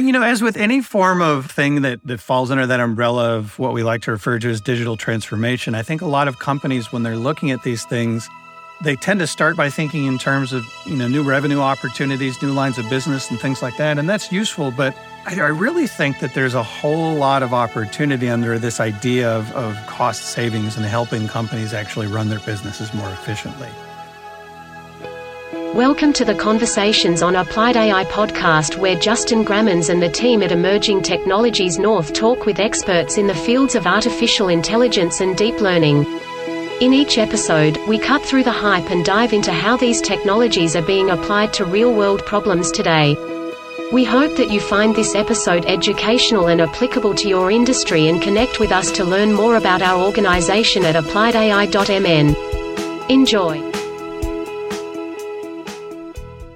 You know, as with any form of thing that, that falls under that umbrella of what we like to refer to as digital transformation, I think a lot of companies, when they're looking at these things, they tend to start by thinking in terms of you know new revenue opportunities, new lines of business, and things like that, and that's useful. But I, I really think that there's a whole lot of opportunity under this idea of, of cost savings and helping companies actually run their businesses more efficiently. Welcome to the Conversations on Applied AI podcast, where Justin Grammens and the team at Emerging Technologies North talk with experts in the fields of artificial intelligence and deep learning. In each episode, we cut through the hype and dive into how these technologies are being applied to real world problems today. We hope that you find this episode educational and applicable to your industry and connect with us to learn more about our organization at appliedai.mn. Enjoy.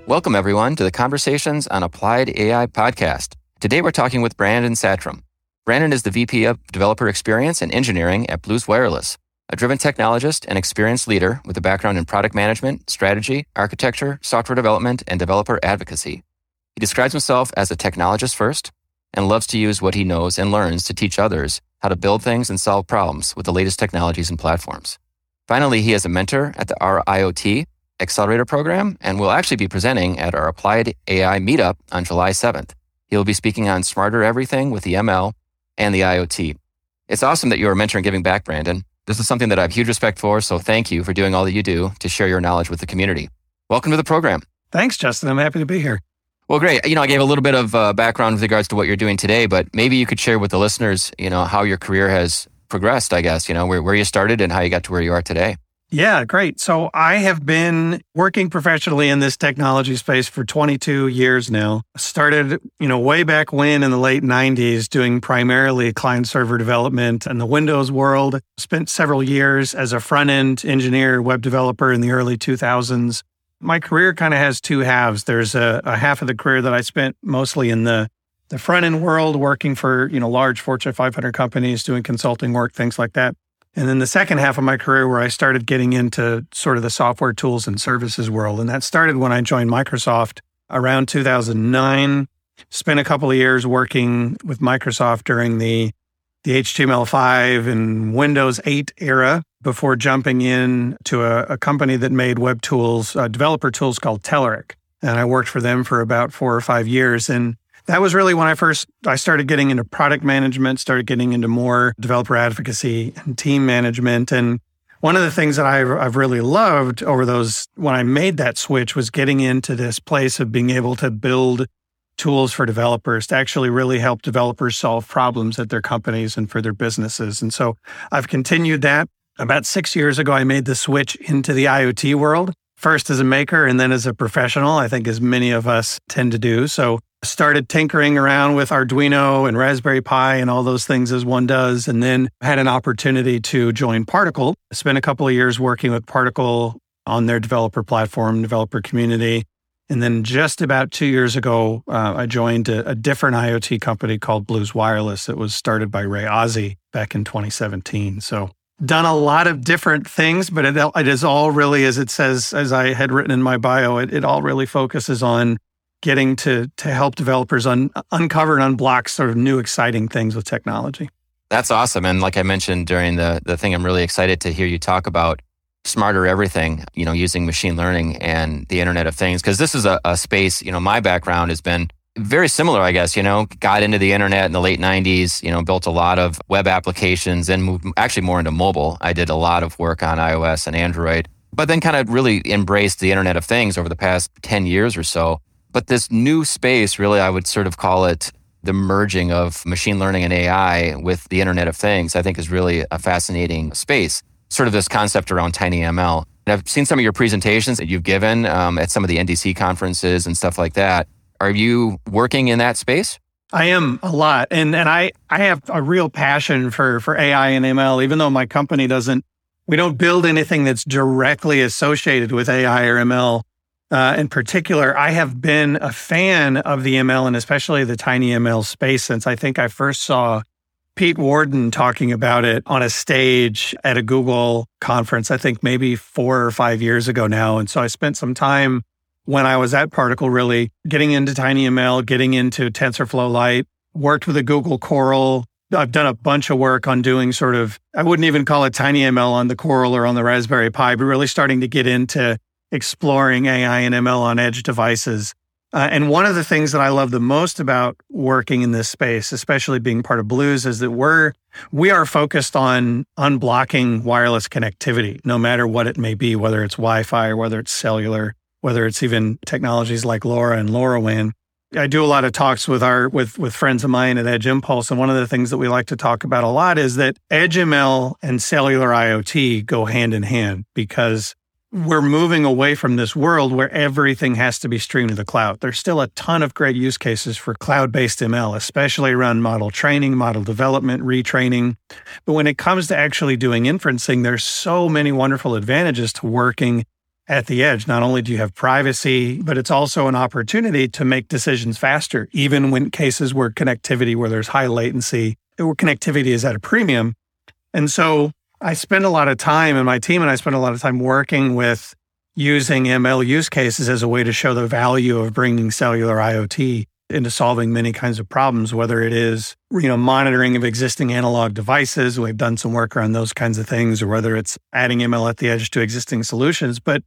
Welcome, everyone, to the Conversations on Applied AI podcast. Today, we're talking with Brandon Satrom. Brandon is the VP of Developer Experience and Engineering at Blues Wireless, a driven technologist and experienced leader with a background in product management, strategy, architecture, software development, and developer advocacy. He describes himself as a technologist first and loves to use what he knows and learns to teach others how to build things and solve problems with the latest technologies and platforms. Finally, he is a mentor at the RIoT, Accelerator Program and will actually be presenting at our Applied AI Meetup on July 7th. He'll be speaking on smarter everything with the ML and the IoT. It's awesome that you are mentoring and giving back, Brandon. This is something that I have huge respect for, so thank you for doing all that you do to share your knowledge with the community. Welcome to the program. Thanks, Justin. I'm happy to be here. Well, great. You know, I gave a little bit of uh, background with regards to what you're doing today, but maybe you could share with the listeners, you know, how your career has progressed, I guess, you know, where, where you started and how you got to where you are today. Yeah, great. So I have been working professionally in this technology space for 22 years now. Started, you know, way back when in the late 90s doing primarily client server development in the Windows world. Spent several years as a front-end engineer, web developer in the early 2000s. My career kind of has two halves. There's a, a half of the career that I spent mostly in the the front end world working for, you know, large Fortune 500 companies doing consulting work, things like that. And then the second half of my career, where I started getting into sort of the software tools and services world. And that started when I joined Microsoft around 2009. Spent a couple of years working with Microsoft during the, the HTML5 and Windows 8 era before jumping in to a, a company that made web tools, uh, developer tools called Telerik. And I worked for them for about four or five years. And that was really when I first I started getting into product management, started getting into more developer advocacy and team management. And one of the things that I've, I've really loved over those when I made that switch was getting into this place of being able to build tools for developers to actually really help developers solve problems at their companies and for their businesses. And so I've continued that. About six years ago, I made the switch into the IoT world, first as a maker and then as a professional, I think as many of us tend to do. So started tinkering around with Arduino and Raspberry Pi and all those things as one does, and then had an opportunity to join Particle. Spent a couple of years working with Particle on their developer platform, developer community. And then just about two years ago, uh, I joined a, a, different IoT company called Blues Wireless. It was started by Ray Ozzie back in 2017. So done a lot of different things, but it, it is all really, as it says, as I had written in my bio, it, it all really focuses on getting to to help developers un, uncover and unblock sort of new exciting things with technology. That's awesome. And like I mentioned during the the thing, I'm really excited to hear you talk about smarter everything, you know, using machine learning and the Internet of Things. Because this is a, a space, you know, my background has been very similar, I guess, you know, got into the internet in the late 90s, you know, built a lot of web applications and moved actually more into mobile. I did a lot of work on iOS and Android, but then kind of really embraced the Internet of Things over the past 10 years or so. But this new space, really, I would sort of call it the merging of machine learning and AI with the Internet of Things, I think is really a fascinating space. Sort of this concept around tiny ML. And I've seen some of your presentations that you've given um, at some of the NDC conferences and stuff like that. Are you working in that space? I am a lot. And and I, I have a real passion for for AI and ML, even though my company doesn't we don't build anything that's directly associated with AI or ML uh, in particular, I have been a fan of the ML and especially the tiny ML space since I think I first saw Pete Warden talking about it on a stage at a Google conference, I think maybe four or five years ago now. And so I spent some time when I was at Particle, really getting into TinyML, getting into TensorFlow Lite, worked with a Google Coral. I've done a bunch of work on doing sort of, I wouldn't even call it TinyML on the Coral or on the Raspberry Pi, but really starting to get into exploring AI and ML on edge devices. Uh, and one of the things that I love the most about working in this space, especially being part of Blues, is that we're we are focused on unblocking wireless connectivity, no matter what it may be, whether it's Wi-Fi or whether it's cellular, whether it's even technologies like LoRa and LoRaWAN. I do a lot of talks with our with with friends of mine at Edge Impulse, and one of the things that we like to talk about a lot is that Edge ML and cellular IoT go hand in hand because we're moving away from this world where everything has to be streamed to the cloud. There's still a ton of great use cases for cloud based ML, especially around model training, model development, retraining. But when it comes to actually doing inferencing, there's so many wonderful advantages to working at the edge. Not only do you have privacy, but it's also an opportunity to make decisions faster, even when cases where connectivity, where there's high latency, where connectivity is at a premium. And so I spend a lot of time, and my team and I spend a lot of time working with using ML use cases as a way to show the value of bringing cellular IoT into solving many kinds of problems, whether it is, you know, monitoring of existing analog devices. We've done some work around those kinds of things, or whether it's adding ML at the edge to existing solutions. But,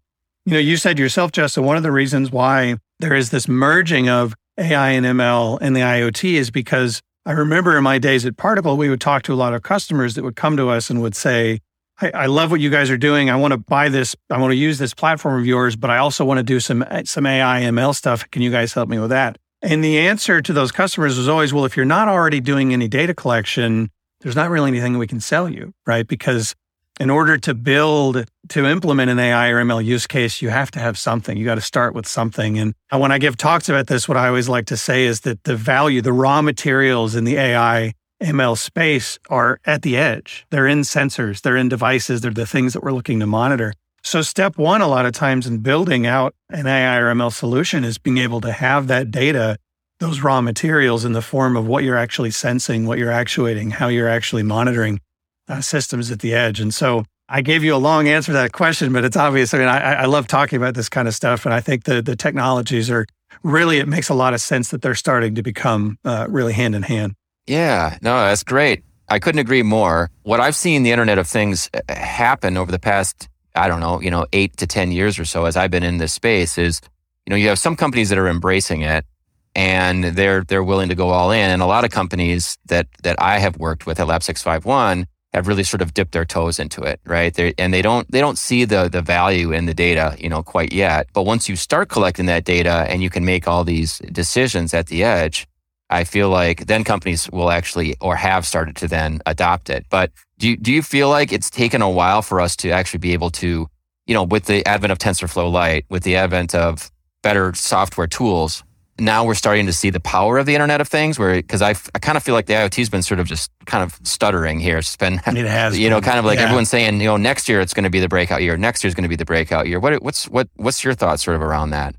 you know, you said yourself, Justin, one of the reasons why there is this merging of AI and ML and the IoT is because I remember in my days at Particle, we would talk to a lot of customers that would come to us and would say, I, I love what you guys are doing. I want to buy this. I want to use this platform of yours, but I also want to do some some AI ML stuff. Can you guys help me with that? And the answer to those customers was always, well, if you're not already doing any data collection, there's not really anything we can sell you, right? Because in order to build to implement an AI or ML use case, you have to have something. You got to start with something. And when I give talks about this, what I always like to say is that the value, the raw materials in the AI ML space are at the edge. They're in sensors, they're in devices, they're the things that we're looking to monitor. So, step one, a lot of times in building out an AI or ML solution is being able to have that data, those raw materials in the form of what you're actually sensing, what you're actuating, how you're actually monitoring uh, systems at the edge. And so I gave you a long answer to that question, but it's obvious. I mean, I, I love talking about this kind of stuff. And I think the, the technologies are really, it makes a lot of sense that they're starting to become uh, really hand in hand. Yeah, no, that's great. I couldn't agree more. What I've seen the Internet of Things uh, happen over the past, I don't know, you know, eight to 10 years or so as I've been in this space is, you know, you have some companies that are embracing it and they're, they're willing to go all in. And a lot of companies that, that I have worked with at Lab 651 have really sort of dipped their toes into it, right? They're, and they don't they don't see the the value in the data, you know, quite yet. But once you start collecting that data and you can make all these decisions at the edge, I feel like then companies will actually or have started to then adopt it. But do you, do you feel like it's taken a while for us to actually be able to, you know, with the advent of TensorFlow Lite, with the advent of better software tools, now we're starting to see the power of the Internet of Things. Where because I, I kind of feel like the IoT has been sort of just kind of stuttering here. It's been it has you been. know kind of like yeah. everyone's saying you know next year it's going to be the breakout year. Next year is going to be the breakout year. What what's what what's your thoughts sort of around that?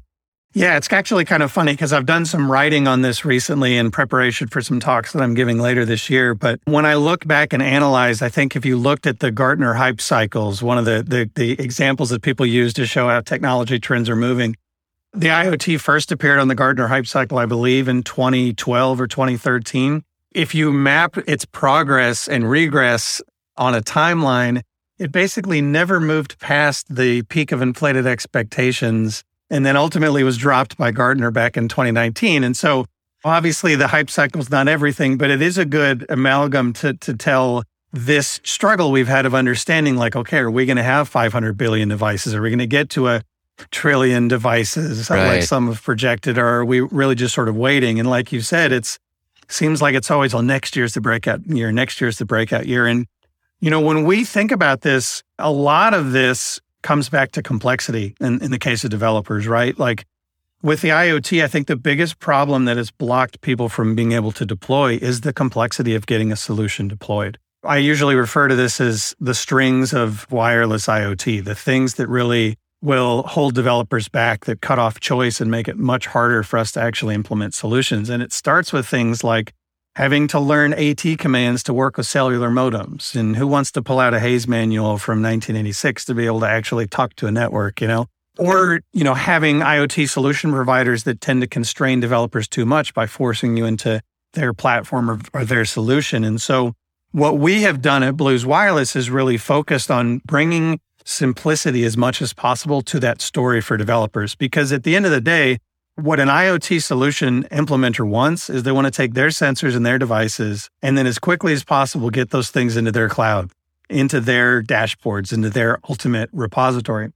Yeah, it's actually kind of funny because I've done some writing on this recently in preparation for some talks that I'm giving later this year. But when I look back and analyze, I think if you looked at the Gartner hype cycles, one of the, the, the examples that people use to show how technology trends are moving, the IoT first appeared on the Gartner hype cycle, I believe, in 2012 or 2013. If you map its progress and regress on a timeline, it basically never moved past the peak of inflated expectations and then ultimately was dropped by Gartner back in 2019. And so obviously the hype cycle is not everything, but it is a good amalgam to, to tell this struggle we've had of understanding like, okay, are we going to have 500 billion devices? Are we going to get to a trillion devices uh, right. like some have projected, or are we really just sort of waiting? And like you said, it's seems like it's always well, next year's the breakout year, next year's the breakout year. And you know, when we think about this, a lot of this comes back to complexity in, in the case of developers, right? Like with the IoT, I think the biggest problem that has blocked people from being able to deploy is the complexity of getting a solution deployed. I usually refer to this as the strings of wireless IoT, the things that really will hold developers back that cut off choice and make it much harder for us to actually implement solutions. And it starts with things like having to learn AT commands to work with cellular modems. And who wants to pull out a Hayes manual from 1986 to be able to actually talk to a network, you know? or you know having iot solution providers that tend to constrain developers too much by forcing you into their platform or, or, their solution and so what we have done at blues wireless is really focused on bringing simplicity as much as possible to that story for developers because at the end of the day what an iot solution implementer wants is they want to take their sensors and their devices and then as quickly as possible get those things into their cloud into their dashboards into their ultimate repository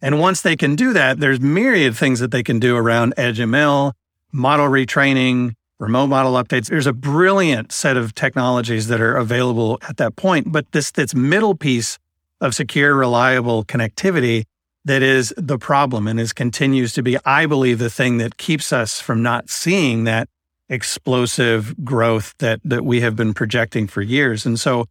and once they can do that, there's myriad things that they can do around Edge ML, model retraining, remote model updates. There's a brilliant set of technologies that are available at that point. But this, this middle piece of secure, reliable connectivity that is the problem and is continues to be, I believe, the thing that keeps us from not seeing that explosive growth that that we have been projecting for years. And so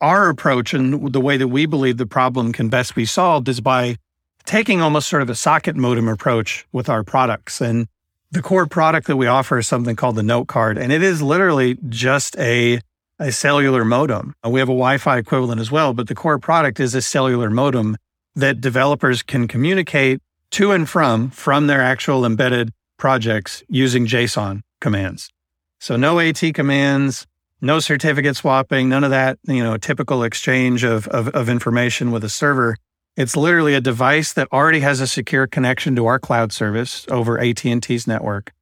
our approach and the way that we believe the problem can best be solved is by taking almost sort of a socket modem approach with our products. And the core product that we offer is something called the Notecard, and it is literally just a a cellular modem. Uh, we have a Wi-Fi equivalent as well, but the core product is a cellular modem that developers can communicate to and from from their actual embedded projects using JSON commands. So no AT commands, no certificate swapping, none of that, you know, typical exchange of, of, of information with a server. It's literally a device that already has a secure connection to our cloud service over AT&T's network.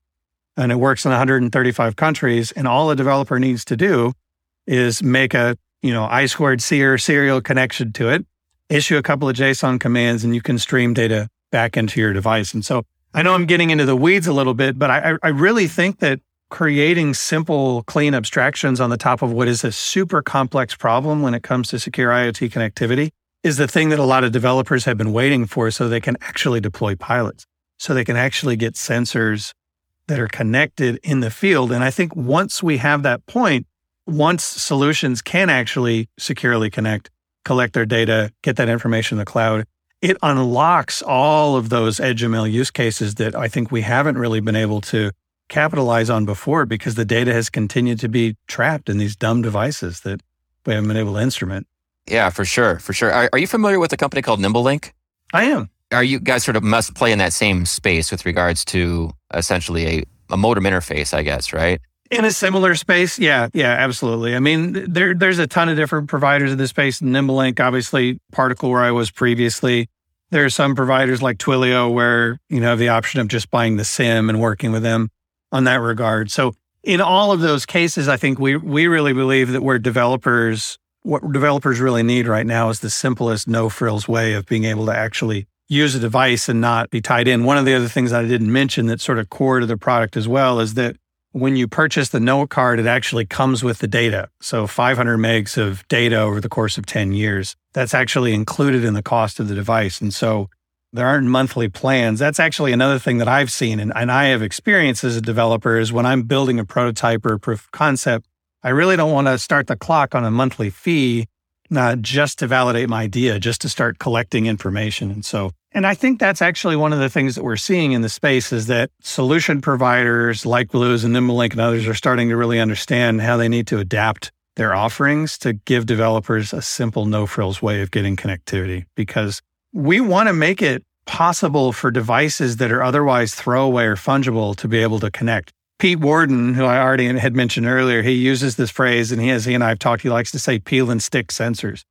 And it works in 135 countries. And all a developer needs to do is make a, you know, I squared C or serial connection to it, issue a couple of JSON commands, and you can stream data back into your device. And so I know I'm getting into the weeds a little bit, but I, I really think that creating simple, clean abstractions on the top of what is a super complex problem when it comes to secure IoT connectivity is the thing that a lot of developers have been waiting for so they can actually deploy pilots, so they can actually get sensors that are connected in the field. And I think once we have that point, once solutions can actually securely connect, collect their data, get that information in the cloud, it unlocks all of those edge ML use cases that I think we haven't really been able to capitalize on before because the data has continued to be trapped in these dumb devices that we haven't been able to instrument. Yeah, for sure, for sure. Are, are you familiar with a company called NimbeLink? I am. Are you guys sort of must play in that same space with regards to essentially a, a modem interface, I guess, right? In a similar space, yeah, yeah, absolutely. I mean, there there's a ton of different providers in this space. NimbeLink, obviously, Particle, where I was previously. There are some providers like Twilio where you know have the option of just buying the SIM and working with them on that regard. So in all of those cases, I think we we really believe that we're developers what developers really need right now is the simplest, no frills way of being able to actually use a device and not be tied in. One of the other things I didn't mention that's sort of core to the product as well is that when you purchase the Notecard, it actually comes with the data. So 500 megs of data over the course of 10 years. That's actually included in the cost of the device. And so there aren't monthly plans. That's actually another thing that I've seen and, and I have experienced as a developer is when I'm building a prototype or proof of concept, I really don't want to start the clock on a monthly fee, not just to validate my idea, just to start collecting information. And so, and I think that's actually one of the things that we're seeing in the space is that solution providers like Blues and NimbeLink and others are starting to really understand how they need to adapt their offerings to give developers a simple no frills way of getting connectivity because we want to make it possible for devices that are otherwise throwaway or fungible to be able to connect. Pete Warden, who I already had mentioned earlier, he uses this phrase, and he, as he and I have talked, he likes to say peel and stick sensors.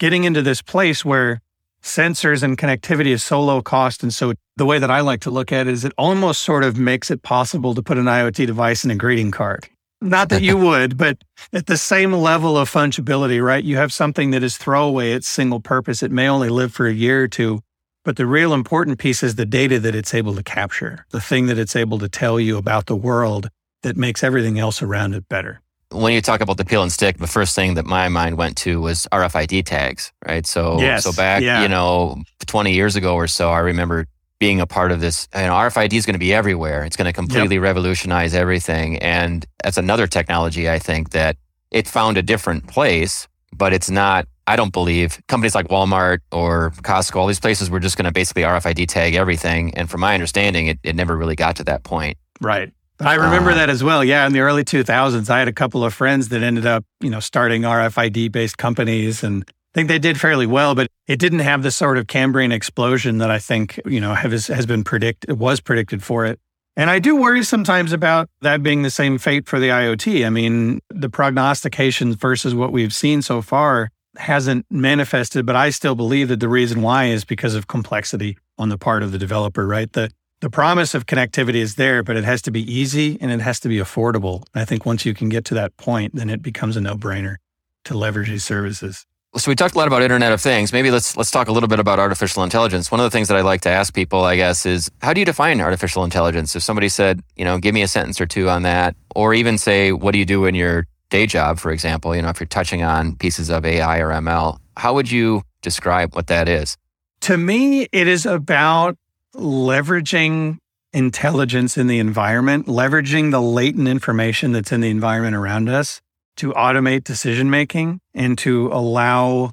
Getting into this place where sensors and connectivity is so low cost. And so the way that I like to look at it is it almost sort of makes it possible to put an IoT device in a greeting card. Not that you would, but at the same level of fungibility, right? You have something that is throwaway, it's single purpose. It may only live for a year or two, but the real important piece is the data that it's able to capture, the thing that it's able to tell you about the world that makes everything else around it better. When you talk about the peel and stick, the first thing that my mind went to was RFID tags, right? So, yes, so back, yeah. you know, 20 years ago or so, I remember being a part of this. You know, RFID is going to be everywhere. It's going to completely yep. revolutionize everything. And that's another technology I think that it found a different place, but it's not I don't believe companies like Walmart or Costco, all these places were just going to basically RFID tag everything. And from my understanding, it, it never really got to that point. Right. I remember uh, that as well. Yeah, in the early 2000s, I had a couple of friends that ended up, you know, starting RFID based companies and I think they did fairly well, but it didn't have the sort of Cambrian explosion that I think, you know, has, has been predicted, was predicted for it. And I do worry sometimes about that being the same fate for the IoT. I mean, the prognostications versus what we've seen so far hasn't manifested, but I still believe that the reason why is because of complexity on the part of the developer, right? The the promise of connectivity is there, but it has to be easy and it has to be affordable. And I think once you can get to that point, then it becomes a no-brainer to leverage these services. So we talked a lot about Internet of Things. Maybe let's let's talk a little bit about artificial intelligence. One of the things that I like to ask people, I guess, is how do you define artificial intelligence? If somebody said, you know, give me a sentence or two on that, or even say, what do you do in your day job, for example, you know, if you're touching on pieces of AI or ML, how would you describe what that is? To me, it is about leveraging intelligence in the environment, leveraging the latent information that's in the environment around us to automate decision making and to allow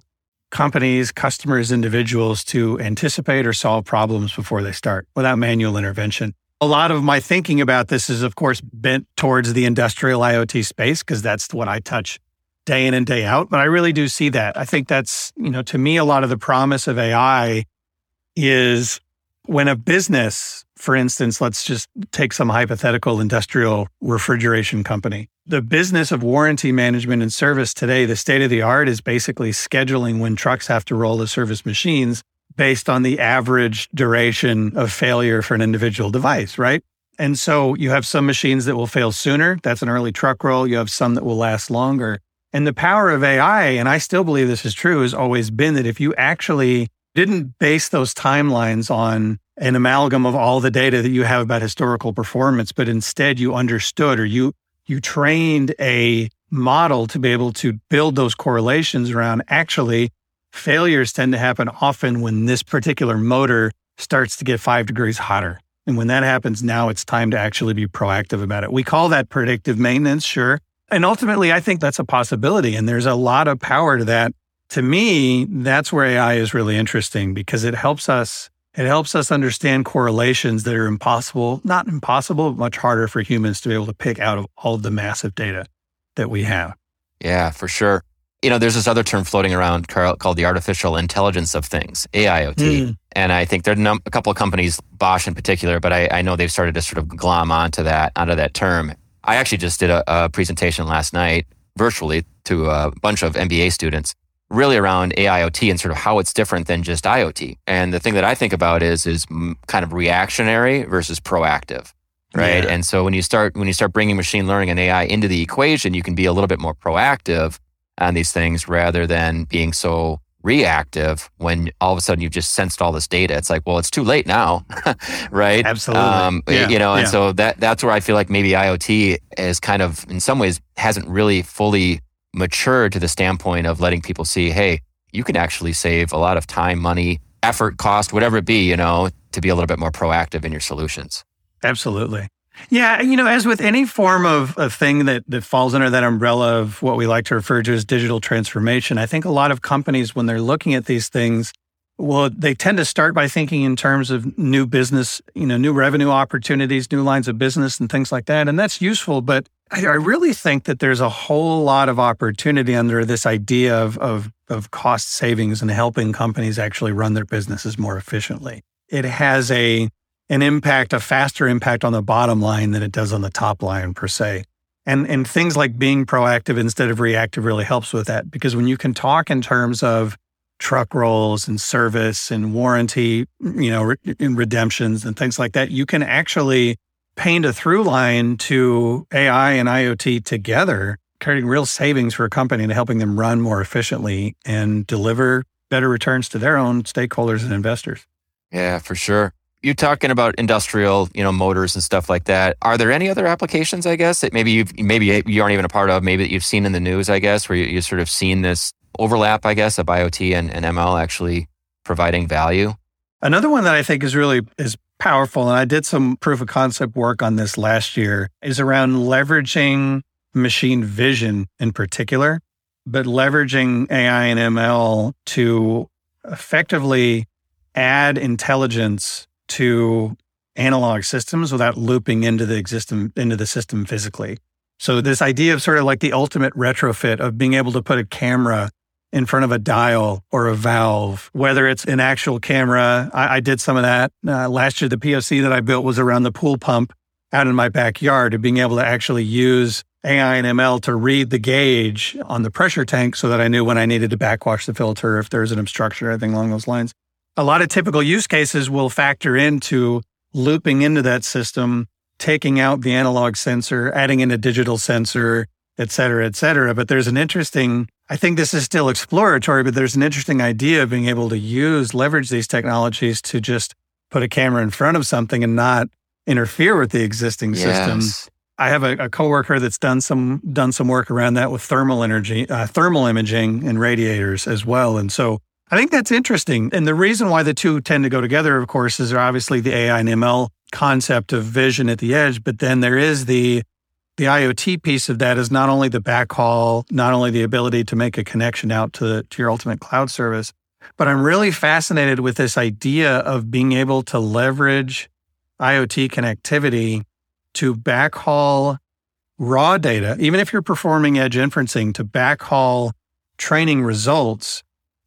companies, customers, individuals to anticipate or solve problems before they start without manual intervention. A lot of my thinking about this is, of course, bent towards the industrial IoT space because that's what I touch day in and day out. But I really do see that. I think that's, you know, to me, a lot of the promise of AI is when a business, for instance, let's just take some hypothetical industrial refrigeration company. The business of warranty management and service today, the state of the art is basically scheduling when trucks have to roll to service machines based on the average duration of failure for an individual device, right? And so you have some machines that will fail sooner. That's an early truck roll. You have some that will last longer. And the power of AI, and I still believe this is true, has always been that if you actually didn't base those timelines on an amalgam of all the data that you have about historical performance, but instead you understood or you you trained a model to be able to build those correlations around actually failures tend to happen often when this particular motor starts to get five degrees hotter. And when that happens, now it's time to actually be proactive about it. We call that predictive maintenance, sure. And ultimately, I think that's a possibility. And there's a lot of power to that to me, that's where AI is really interesting because it helps us it helps us understand correlations that are impossible, not impossible, but much harder for humans to be able to pick out of all of the massive data that we have. Yeah, for sure. You know, there's this other term floating around called the artificial intelligence of things, AIoT. Mm. And I think there are a couple of companies, Bosch in particular, but I, I, know they've started to sort of glom onto that, onto that term. I actually just did a, a presentation last night virtually to a bunch of MBA students really around AIoT and sort of how it's different than just IoT. And the thing that I think about is is kind of reactionary versus proactive, right? Yeah. And so when you start when you start bringing machine learning and AI into the equation, you can be a little bit more proactive on these things rather than being so reactive when all of a sudden you've just sensed all this data. It's like, well, it's too late now, right? Absolutely. Um, yeah. You know, and yeah. so that that's where I feel like maybe IoT is kind of in some ways hasn't really fully matured to the standpoint of letting people see, hey, you can actually save a lot of time, money, effort, cost, whatever it be, you know, to be a little bit more proactive in your solutions. Absolutely. Yeah, you know, as with any form of a thing that that falls under that umbrella of what we like to refer to as digital transformation, I think a lot of companies when they're looking at these things, well, they tend to start by thinking in terms of new business, you know, new revenue opportunities, new lines of business and things like that. And that's useful, but I, I really think that there's a whole lot of opportunity under this idea of, of, of cost savings and helping companies actually run their businesses more efficiently. It has a an impact, a faster impact on the bottom line than it does on the top line per se. And and things like being proactive instead of reactive really helps with that because when you can talk in terms of truck rolls and service and warranty, you know, re- redemptions and things like that, you can actually paint a through line to AI and IoT together, creating real savings for a company and helping them run more efficiently and deliver better returns to their own stakeholders and investors. Yeah, for sure. You're talking about industrial, you know, motors and stuff like that. Are there any other applications, I guess, that maybe you've maybe you aren't even a part of, maybe that you've seen in the news, I guess, where you, you've sort of seen this overlap, I guess, of IoT and, and ML actually providing value? Another one that I think is really is powerful, and I did some proof of concept work on this last year, is around leveraging machine vision in particular, but leveraging AI and ML to effectively add intelligence to analog systems without looping into the existing into the system physically. So this idea of sort of like the ultimate retrofit of being able to put a camera in front of a dial or a valve, whether it's an actual camera. I, I did some of that uh, last year. The POC that I built was around the pool pump out in my backyard of being able to actually use AI and ML to read the gauge on the pressure tank so that I knew when I needed to backwash the filter if there's an obstruction or anything along those lines. A lot of typical use cases will factor into looping into that system, taking out the analog sensor, adding in a digital sensor, et cetera, et cetera. But there's an interesting, I think this is still exploratory, but there's an interesting idea of being able to use, leverage these technologies to just put a camera in front of something and not interfere with the existing yes. system. I have a, a, coworker that's done some done some work around that with thermal energy, uh, thermal imaging, and radiators as well. And so I think that's interesting. And the reason why the two tend to go together, of course, is obviously the AI and ML concept of vision at the edge, but then there is the the IoT piece of that is not only the backhaul, not only the ability to make a connection out to, to your ultimate cloud service, but I'm really fascinated with this idea of being able to leverage IoT connectivity to backhaul raw data, even if you're performing edge inferencing, to backhaul training results,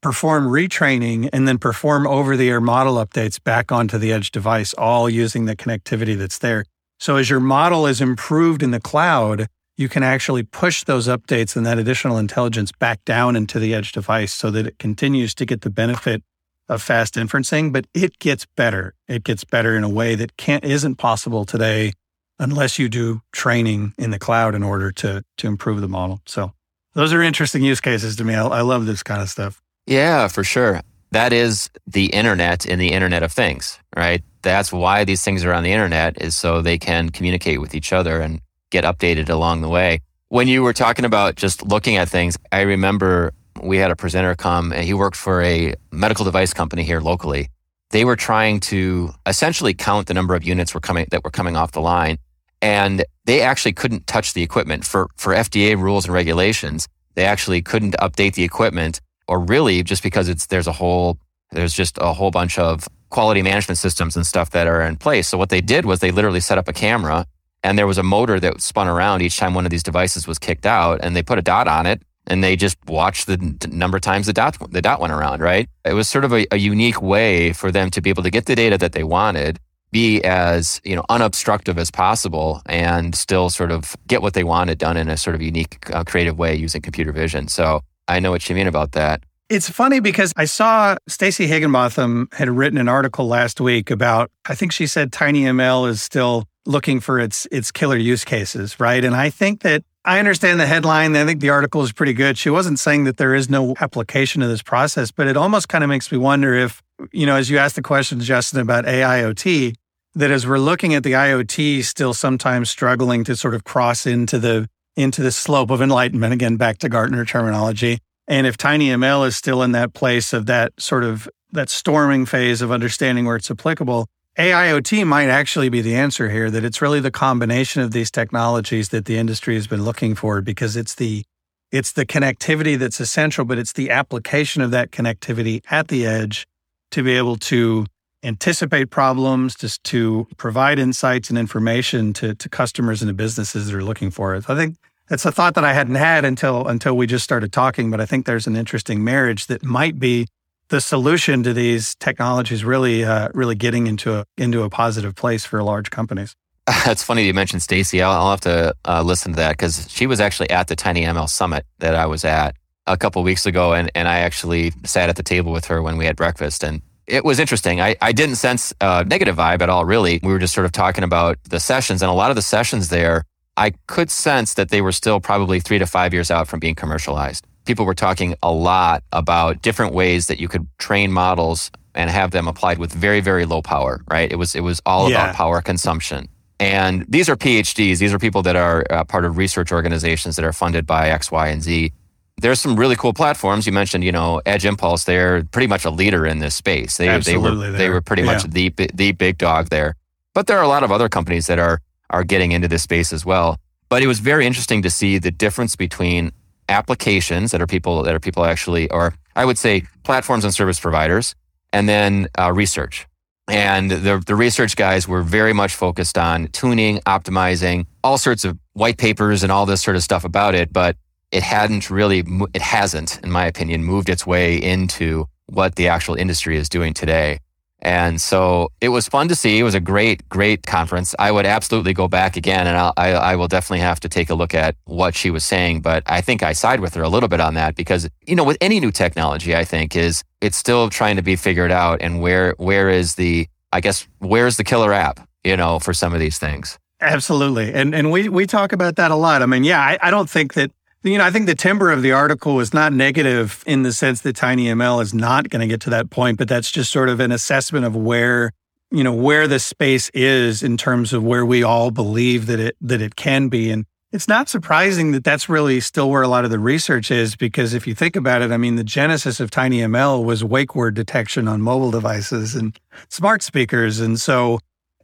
perform retraining, and then perform over the air model updates back onto the edge device, all using the connectivity that's there. So as your model is improved in the cloud, you can actually push those updates and that additional intelligence back down into the edge device so that it continues to get the benefit of fast inferencing, but it gets better. It gets better in a way that can't isn't possible today unless you do training in the cloud in order to to improve the model. So those are interesting use cases to me. I, I love this kind of stuff. Yeah, for sure. That is the internet in the Internet of Things, right? that's why these things are on the internet is so they can communicate with each other and get updated along the way. When you were talking about just looking at things, I remember we had a presenter come and he worked for a medical device company here locally. They were trying to essentially count the number of units were coming that were coming off the line. And they actually couldn't touch the equipment for, for FDA rules and regulations. They actually couldn't update the equipment or really just because it's, there's a whole, there's just a whole bunch of quality management systems and stuff that are in place. So what they did was they literally set up a camera and there was a motor that spun around each time one of these devices was kicked out and they put a dot on it and they just watched the number of times the dot the dot went around, right? It was sort of a, a unique way for them to be able to get the data that they wanted, be as, you know, unobstructive as possible and still sort of get what they wanted done in a sort of unique uh, creative way using computer vision. So I know what you mean about that. It's funny because I saw Stacey Higginbotham had written an article last week about, I think she said TinyML is still looking for its its killer use cases, right? And I think that I understand the headline. I think the article is pretty good. She wasn't saying that there is no application of this process, but it almost kind of makes me wonder if, you know, as you asked the question, Justin, about AIoT, that as we're looking at the IoT still sometimes struggling to sort of cross into the into the slope of enlightenment, again, back to Gartner terminology, and if TinyML is still in that place of that sort of that storming phase of understanding where it's applicable, AIoT might actually be the answer here, that it's really the combination of these technologies that the industry has been looking for because it's the it's the connectivity that's essential, but it's the application of that connectivity at the edge to be able to anticipate problems, just to provide insights and information to, to customers and to businesses that are looking for it. I think it's a thought that I hadn't had until until we just started talking, but I think there's an interesting marriage that might be the solution to these technologies really uh, really getting into a into a positive place for large companies. It's funny you mentioned Stacey. I'll, I'll, have to uh, listen to that because she was actually at the Tiny ML summit that I was at a couple weeks ago, and and I actually sat at the table with her when we had breakfast, and it was interesting. I, I didn't sense a negative vibe at all, really. We were just sort of talking about the sessions, and a lot of the sessions there I could sense that they were still probably three to five years out from being commercialized. People were talking a lot about different ways that you could train models and have them applied with very, very low power, right? It was, it was all yeah. about power consumption. And these are PhDs. These are people that are uh, part of research organizations that are funded by X, Y, and Z. There's some really cool platforms. You mentioned, you know, Edge Impulse. They're pretty much a leader in this space. They, Absolutely they were, they were pretty yeah. much the, the big dog there. But there are a lot of other companies that are are getting into this space as well. But it was very interesting to see the difference between applications that are people that are people actually, or I would say platforms and service providers, and then uh, research. And the, the research guys were very much focused on tuning, optimizing, all sorts of white papers and all this sort of stuff about it. But it hadn't really, it hasn't, in my opinion, moved its way into what the actual industry is doing today. And so it was fun to see. It was a great, great conference. I would absolutely go back again, and I'll, I, I will definitely have to take a look at what she was saying. But I think I side with her a little bit on that because you know, with any new technology, I think is it's still trying to be figured out, and where where is the I guess where's the killer app, you know, for some of these things. Absolutely, and and we we talk about that a lot. I mean, yeah, I, I don't think that you know, I think the timber of the article was not negative in the sense that TinyML is not going to get to that point, but that's just sort of an assessment of where, you know, where the space is in terms of where we all believe that it that it can be. And it's not surprising that that's really still where a lot of the research is, because if you think about it, I mean, the genesis of TinyML was wake word detection on mobile devices and smart speakers, and so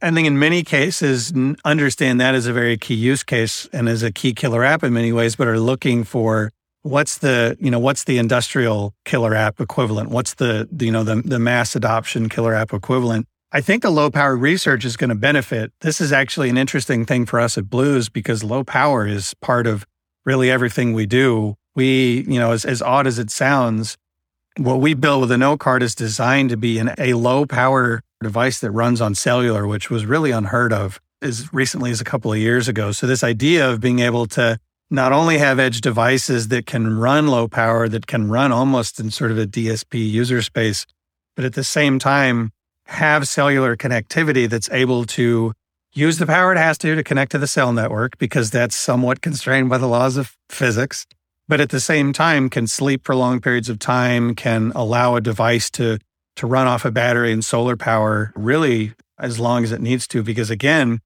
I think in many cases, understand that as a very key use case and as a key killer app in many ways, but are looking for what's the you know what's the industrial killer app equivalent? What's the you know the the mass adoption killer app equivalent? I think the low power research is going to benefit. This is actually an interesting thing for us at Blues because low power is part of really everything we do. We, you know, as, as odd as it sounds, what we build with a Notecard is designed to be an, a low power device that runs on cellular, which was really unheard of as recently as a couple of years ago. So this idea of being able to not only have edge devices that can run low power, that can run almost in sort of a DSP user space, but at the same time have cellular connectivity that's able to use the power it has to to connect to the cell network because that's somewhat constrained by the laws of physics but at the same time can sleep for long periods of time, can allow a device to to run off a battery and solar power really as long as it needs to. Because again,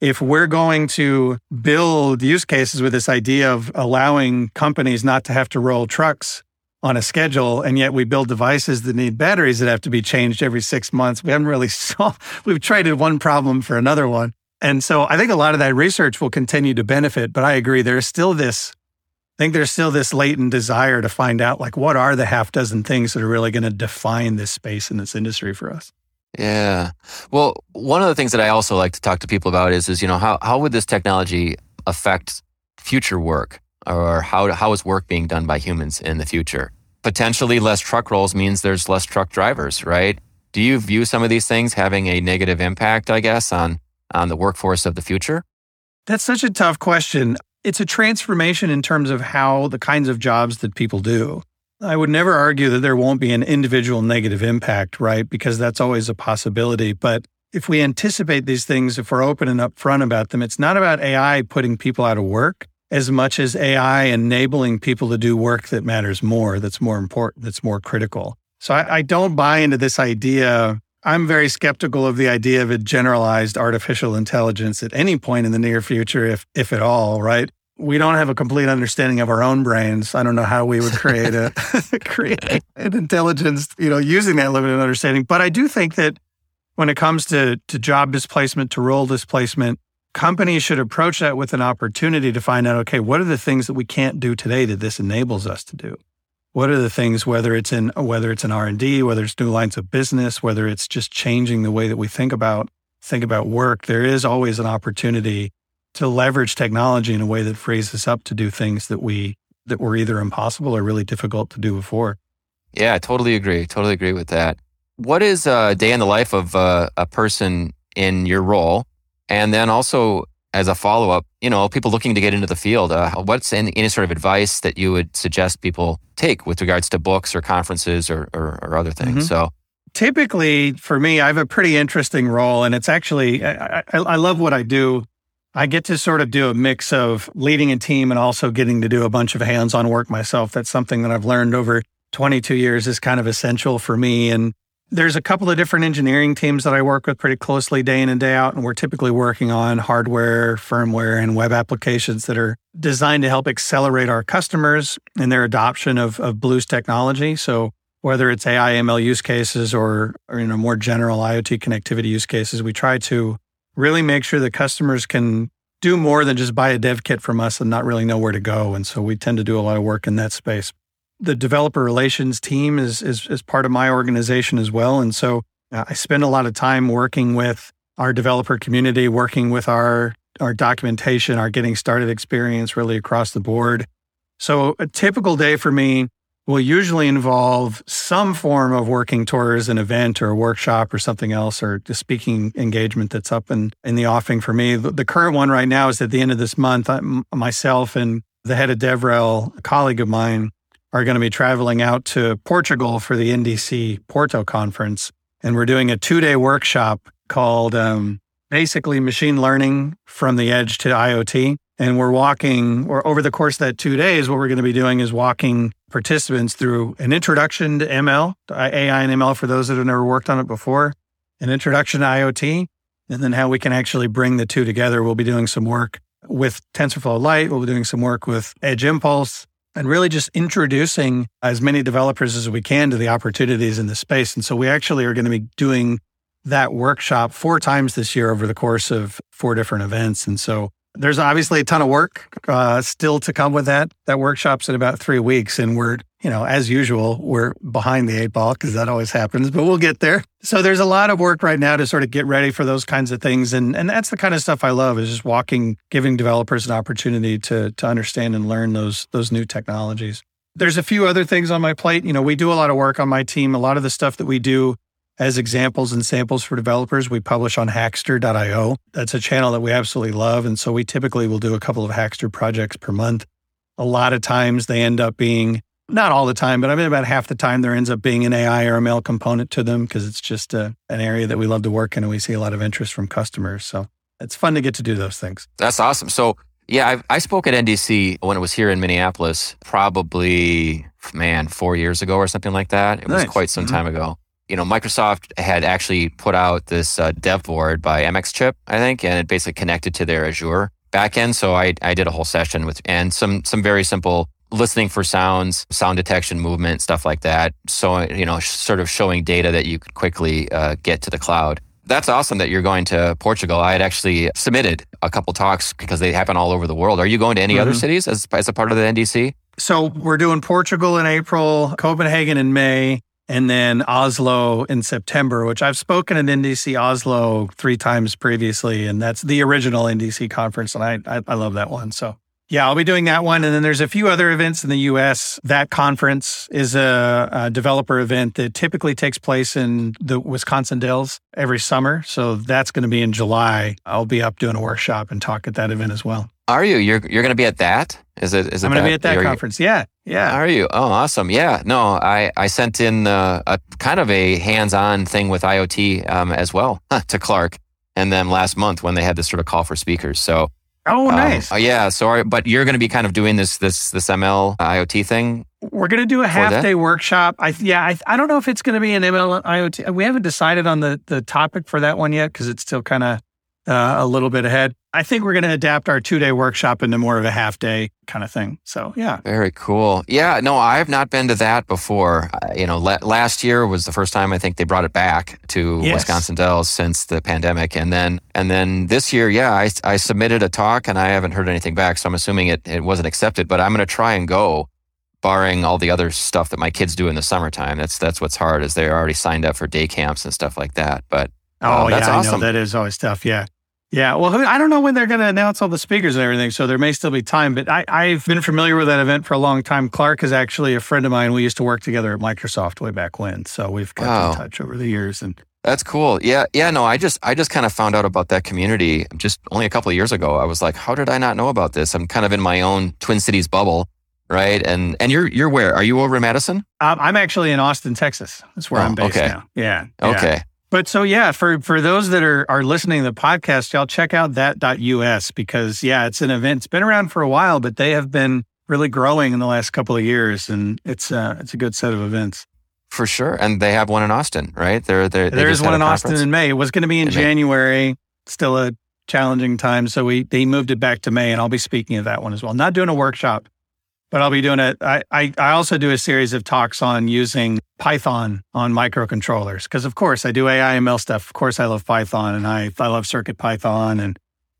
if we're going to build use cases with this idea of allowing companies not to have to roll trucks on a schedule, and yet we build devices that need batteries that have to be changed every six months, we haven't really solved, we've traded one problem for another one. And so I think a lot of that research will continue to benefit, but I agree, there's still this I think there's still this latent desire to find out like what are the half dozen things that are really going to define this space in this industry for us. Yeah. Well, one of the things that I also like to talk to people about is is you know how how would this technology affect future work or how how is work being done by humans in the future? Potentially less truck rolls means there's less truck drivers, right? Do you view some of these things having a negative impact, I guess, on on the workforce of the future? That's such a tough question it's a transformation in terms of how the kinds of jobs that people do. I would never argue that there won't be an individual negative impact, right? Because that's always a possibility. But if we anticipate these things, if we're open and upfront about them, it's not about AI putting people out of work as much as AI enabling people to do work that matters more, that's more important, that's more critical. So I, I don't buy into this idea I'm very skeptical of the idea of a generalized artificial intelligence at any point in the near future, if if at all, right? We don't have a complete understanding of our own brains. I don't know how we would create a create an intelligence, you know, using that limited understanding. But I do think that when it comes to to job displacement, to role displacement, companies should approach that with an opportunity to find out, okay, what are the things that we can't do today that this enables us to do? What are the things whether it's in whether it's in r&d whether it's new lines of business whether it's just changing the way that we think about think about work there is always an opportunity to leverage technology in a way that frees us up to do things that we that were either impossible or really difficult to do before. Yeah i totally agree totally agree with that. What is a day in the life of uh, a person in your role? And then also as a follow up, you know, people looking to get into the field, uh, what's any, any, sort of advice that you would suggest people take with regards to books or conferences or, or, or other things? Mm-hmm. So, typically for me, I have a pretty interesting role, and it's actually, I, I, I love what I do. I get to sort of do a mix of leading a team and also getting to do a bunch of hands on work myself. That's something that I've learned over 22 years is kind of essential for me. And there's a couple of different engineering teams that I work with pretty closely day in and day out, and we're typically working on hardware, firmware, and web applications that are designed to help accelerate our customers in their adoption of, of Blues technology. So whether it's AI ML use cases or, or you know more general IoT connectivity use cases, we try to really make sure that customers can do more than just buy a dev kit from us and not really know where to go. And so we tend to do a lot of work in that space the developer relations team is, is, is part of my organization as well. And so uh, I spend a lot of time working with our developer community, working with our, our documentation, our getting started experience really across the board So a typical day for me will usually involve some form of working towards an event or a workshop or something else or a speaking engagement that's up in, in the offing for me. The, the current one right now is at the end of this month. I, myself and the head of DevRel, a colleague of mine, are going to be traveling out to Portugal for the NDC Porto conference. And we're doing a two day workshop called um, basically machine learning from the edge to IoT. And we're walking, or over the course of that two days, what we're going to be doing is walking participants through an introduction to ML, AI and ML for those that have never worked on it before, an introduction to IoT, and then how we can actually bring the two together. We'll be doing some work with TensorFlow Lite. We'll be doing some work with Edge Impulse and really just introducing as many developers as we can to the opportunities in the space. And so we actually are going to be doing that workshop four times this year over the course of four different events. And so there's obviously a ton of work uh, still to come with that. That workshop's in about three weeks, and we're, you know, as usual, we're behind the eight ball because that always happens, but we'll get there. So there's a lot of work right now to sort of get ready for those kinds of things, and and that's the kind of stuff I love is just walking, giving developers an opportunity to to understand and learn those those new technologies. There's a few other things on my plate. You know, we do a lot of work on my team. A lot of the stuff that we do as examples and samples for developers, we publish on hackster.io. That's a channel that we absolutely love. And so we typically will do a couple of Hackster projects per month. A lot of times they end up being, not all the time, but I mean, about half the time there ends up being an AI or ML component to them because it's just a, an area that we love to work in and we see a lot of interest from customers. So it's fun to get to do those things. That's awesome. So yeah, I, I, spoke at NDC when it was here in Minneapolis, probably, man, four years ago or something like that. It nice. was quite some mm-hmm. time ago you know, Microsoft had actually put out this uh, dev board by MXChip, I think, and it basically connected to their Azure backend. So I, I did a whole session with, and some, some very simple listening for sounds, sound detection, movement, stuff like that. So, you know, sort of showing data that you could quickly uh, get to the cloud. That's awesome that you're going to Portugal. I had actually submitted a couple talks because they happen all over the world. Are you going to any mm-hmm. other cities as, as a part of the NDC? So we're doing Portugal in April, Copenhagen in May, and then Oslo in September, which I've spoken at NDC Oslo three times previously, and that's the original NDC conference, and I I, I love that one. So yeah, I'll be doing that one, and then there's a few other events in the U.S. That conference is a, a developer event that typically takes place in the Wisconsin Dells every summer, so that's going to be in July. I'll be up doing a workshop and talk at that event as well. Are you? You're you're going to be at that? Is it? Is it? I'm going to be at that conference. Yeah, yeah. Are you? Oh, awesome. Yeah. No, I I sent in uh, a kind of a hands-on thing with IoT um, as well to Clark, and then last month when they had this sort of call for speakers. So. Oh, um, nice. Um, yeah. So, but you're going to be kind of doing this this this ML IoT thing. We're going to do a half day workshop. I yeah. I I don't know if it's going to be an ML IoT. We haven't decided on the the topic for that one yet because it's still kind of uh, a little bit ahead. I think we're going to adapt our two day workshop into more of a half day kind of thing. So, yeah. Very cool. Yeah, no, I have not been to that before. Uh, you know, la- last year was the first time I think they brought it back to yes. Wisconsin Dells since the pandemic. And then, and then this year, yeah, I, I submitted a talk and I haven't heard anything back. So I'm assuming it, it wasn't accepted, but I'm going to try and go barring all the other stuff that my kids do in the summertime. That's, that's what's hard is they're already signed up for day camps and stuff like that. But Oh, oh that's yeah, awesome. That is always tough. Yeah. Yeah, well, I don't know when they're going to announce all the speakers and everything, so there may still be time. But I, I've been familiar with that event for a long time. Clark is actually a friend of mine. We used to work together at Microsoft way back when, so we've kept wow. in touch over the years. And that's cool. Yeah, yeah. No, I just I just kind of found out about that community just only a couple of years ago. I was like, how did I not know about this? I'm kind of in my own Twin Cities bubble, right? And and you're you're where? Are you over in Madison? Um, I'm actually in Austin, Texas. That's where oh, I'm based okay. now. Yeah. Okay. But so yeah, for for those that are are listening to the podcast, y'all check out that.us because yeah, it's an event. It's been around for a while, but they have been really growing in the last couple of years, and it's uh, it's a good set of events. For sure, and they have one in Austin, right? They're, they're, they there's one in Austin in May. It was going to be in, in January. May. Still a challenging time, so we they moved it back to May, and I'll be speaking at that one as well. Not doing a workshop, but I'll be doing it. I, I, also do a series of talks on using Python on microcontrollers because, of course, I do AI ML stuff. Of course, I love Python and I, I love CircuitPython and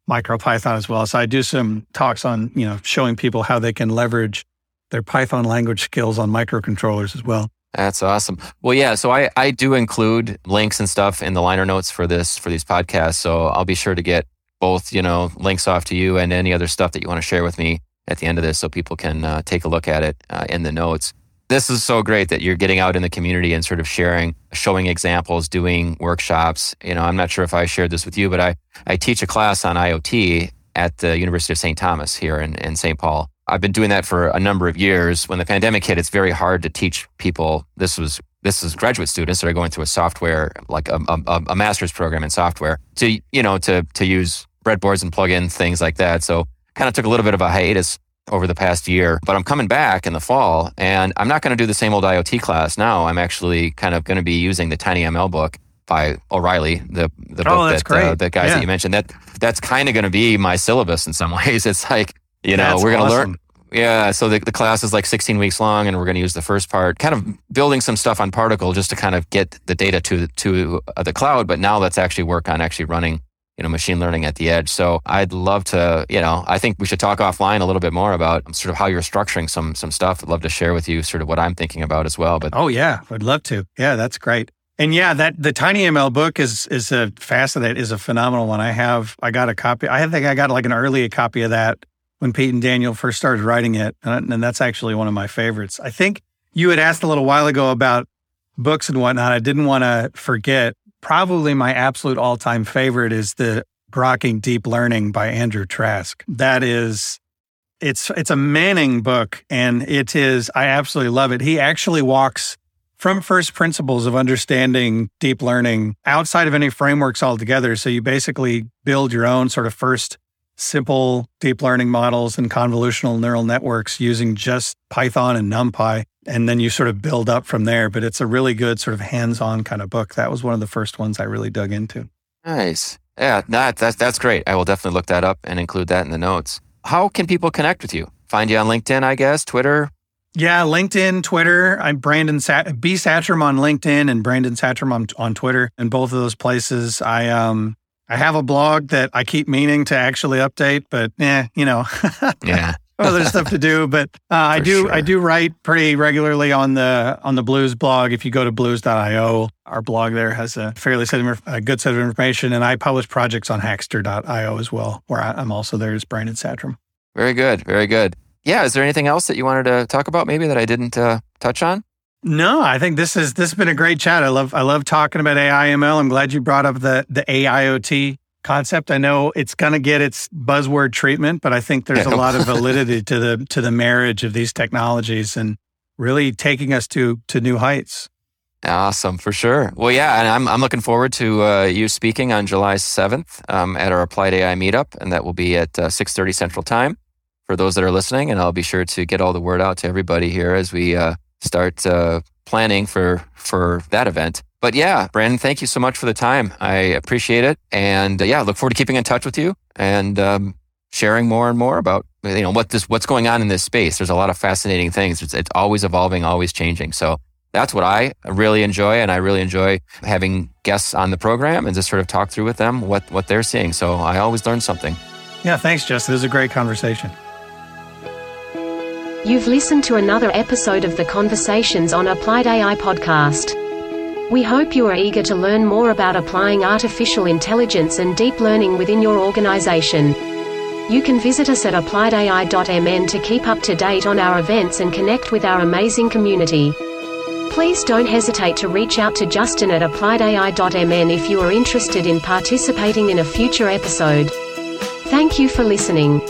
MicroPython as well. So I do some talks on, you know, showing people how they can leverage their Python language skills on microcontrollers as well. That's awesome. Well, yeah. So I, I do include links and stuff in the liner notes for this for these podcasts. So I'll be sure to get both, you know, links off to you and any other stuff that you want to share with me at the end of this so people can uh, take a look at it uh, in the notes. This is so great that you're getting out in the community and sort of sharing, showing examples, doing workshops. You know, I'm not sure if I shared this with you, but I, I teach a class on IoT at the University of St. Thomas here in, in St. Paul. I've been doing that for a number of years. When the pandemic hit, it's very hard to teach people. This was this is graduate students that are going through a software like a, a, a master's program in software to you know to to use breadboards and plug in things like that. So kind of took a little bit of a hiatus over the past year, but I'm coming back in the fall and I'm not going to do the same old IoT class now. I'm actually kind of going to be using the TinyML book by O'Reilly, the the oh, book that uh, the guys yeah. that you mentioned. That that's kind of going to be my syllabus in some ways. It's like you know that's we're going to awesome. learn. Yeah, so the, the class is like 16 weeks long, and we're going to use the first part, kind of building some stuff on Particle just to kind of get the data to to uh, the cloud. But now let's actually work on actually running you know, machine learning at the edge. So I'd love to, you know, I think we should talk offline a little bit more about sort of how you're structuring some some stuff. I'd love to share with you sort of what I'm thinking about as well. But oh yeah, I'd love to. Yeah, that's great. And yeah, that the TinyML book is is a fascinating is a phenomenal one. I have I got a copy. I think I got like an early copy of that when Pete and Daniel first started writing it, and that's actually one of my favorites. I think you had asked a little while ago about books and whatnot. I didn't want to forget probably my absolute all time favorite is the Grokking Deep Learning by Andrew Trask. That is, it's it's a Manning book, and it is I absolutely love it. He actually walks from first principles of understanding deep learning outside of any frameworks altogether. So you basically build your own sort of first simple deep learning models and convolutional neural networks using just Python and NumPy. And then you sort of build up from there. But it's a really good sort of hands on kind of book. That was one of the first ones I really dug into. Nice. Yeah, that, that's, that's great. I will definitely look that up and include that in the notes. How can people connect with you? Find you on LinkedIn, I guess, Twitter? Yeah, LinkedIn, Twitter. I'm Brandon Sat- B Satrom on LinkedIn and Brandon Satrom on, on Twitter. And both of those places, I um I have a blog that I keep meaning to actually update, but yeah, you know, yeah, other stuff to do. But uh, I do sure. I do write pretty regularly on the on the Blues blog. If you go to blues.io, our blog there has a fairly set of, a good set of information, and I publish projects on Hackster.io as well, where I, I'm also there as Brandon Satrom. Very good, very good. Yeah, is there anything else that you wanted to talk about, maybe that I didn't uh, touch on? No, I think this is this has been a great chat. I love I love talking about AI ML. I'm glad you brought up the the AIoT concept. I know it's going to get its buzzword treatment, but I think there's a lot of validity to the to the marriage of these technologies and really taking us to to new heights. Awesome, for sure. Well, yeah, and I'm I'm looking forward to uh, you speaking on July 7th um, at our Applied AI meetup, and that will be at uh, 6:30 Central Time for those that are listening. And I'll be sure to get all the word out to everybody here as we uh, start uh, planning for for that event. But yeah, Brandon, thank you so much for the time. I appreciate it, and uh, yeah, look forward to keeping in touch with you and um, sharing more and more about you know what this what's going on in this space. There's a lot of fascinating things. It's, it's always evolving, always changing. So that's what I really enjoy, and I really enjoy having guests on the program and just sort of talk through with them what what they're seeing. So I always learn something. Yeah, thanks, Justin. This was a great conversation. You've listened to another episode of the Conversations on Applied AI podcast. We hope you are eager to learn more about applying artificial intelligence and deep learning within your organization. You can visit us at appliedai.mn to keep up to date on our events and connect with our amazing community. Please don't hesitate to reach out to Justin at appliedai.mn if you are interested in participating in a future episode. Thank you for listening.